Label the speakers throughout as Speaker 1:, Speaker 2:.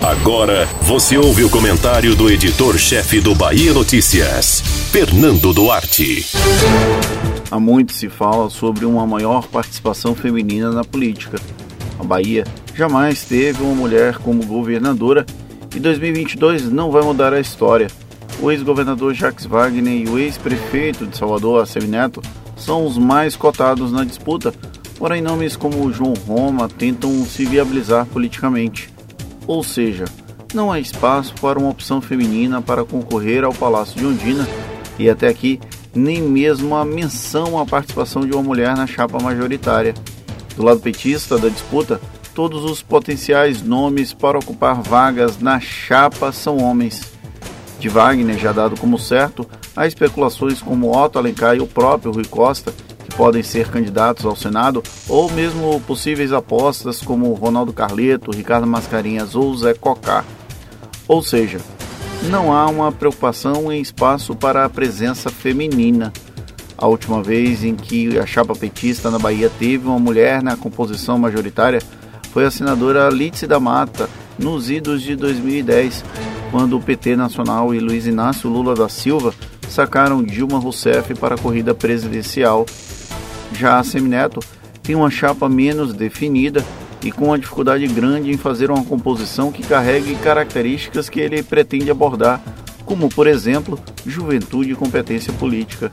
Speaker 1: Agora você ouve o comentário do editor-chefe do Bahia Notícias, Fernando Duarte.
Speaker 2: Há muito se fala sobre uma maior participação feminina na política. A Bahia jamais teve uma mulher como governadora e 2022 não vai mudar a história. O ex-governador Jacques Wagner e o ex-prefeito de Salvador, Assemineto, são os mais cotados na disputa, porém nomes como João Roma tentam se viabilizar politicamente. Ou seja, não há espaço para uma opção feminina para concorrer ao Palácio de Ondina e até aqui nem mesmo a menção à participação de uma mulher na chapa majoritária. Do lado petista da disputa, todos os potenciais nomes para ocupar vagas na chapa são homens. De Wagner, já dado como certo, há especulações como Otto Alencar e o próprio Rui Costa, podem ser candidatos ao Senado, ou mesmo possíveis apostas como Ronaldo Carleto, Ricardo Mascarenhas ou Zé Cocá. Ou seja, não há uma preocupação em espaço para a presença feminina. A última vez em que a chapa petista na Bahia teve uma mulher na composição majoritária foi a senadora Lídice da Mata, nos idos de 2010, quando o PT Nacional e Luiz Inácio Lula da Silva sacaram Dilma Rousseff para a corrida presidencial já a Semineto tem uma chapa menos definida e com uma dificuldade grande em fazer uma composição que carregue características que ele pretende abordar, como, por exemplo, juventude e competência política.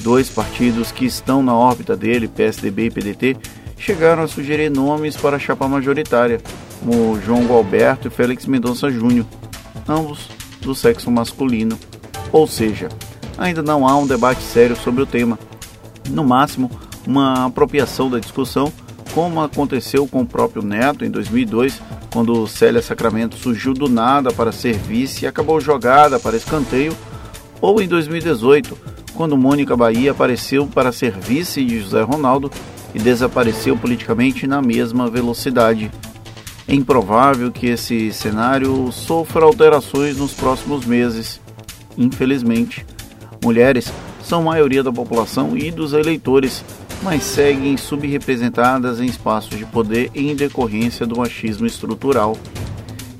Speaker 2: Dois partidos que estão na órbita dele, PSDB e PDT, chegaram a sugerir nomes para a chapa majoritária, como João Gualberto e Félix Mendonça Júnior, ambos do sexo masculino. Ou seja, ainda não há um debate sério sobre o tema no máximo, uma apropriação da discussão, como aconteceu com o próprio Neto em 2002, quando Célia Sacramento surgiu do nada para ser vice e acabou jogada para escanteio, ou em 2018, quando Mônica Bahia apareceu para ser vice de José Ronaldo e desapareceu politicamente na mesma velocidade. É improvável que esse cenário sofra alterações nos próximos meses. Infelizmente, mulheres são maioria da população e dos eleitores, mas seguem subrepresentadas em espaços de poder em decorrência do machismo estrutural.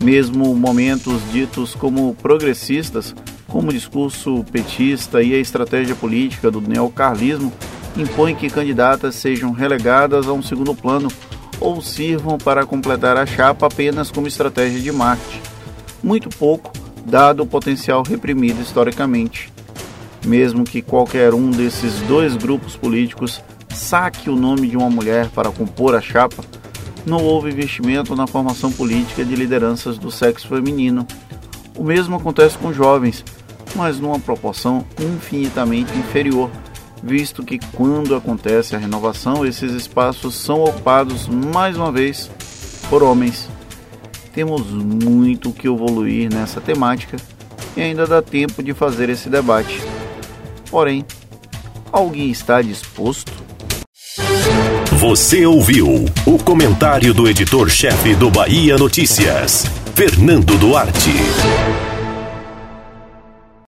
Speaker 2: Mesmo momentos ditos como progressistas, como o discurso petista e a estratégia política do neocarlismo, impõem que candidatas sejam relegadas a um segundo plano ou sirvam para completar a chapa apenas como estratégia de marketing. Muito pouco, dado o potencial reprimido historicamente mesmo que qualquer um desses dois grupos políticos saque o nome de uma mulher para compor a chapa, não houve investimento na formação política de lideranças do sexo feminino. O mesmo acontece com jovens, mas numa proporção infinitamente inferior, visto que quando acontece a renovação, esses espaços são ocupados mais uma vez por homens. Temos muito que evoluir nessa temática e ainda dá tempo de fazer esse debate. Porém, alguém está disposto?
Speaker 1: Você ouviu o comentário do editor-chefe do Bahia Notícias, Fernando Duarte.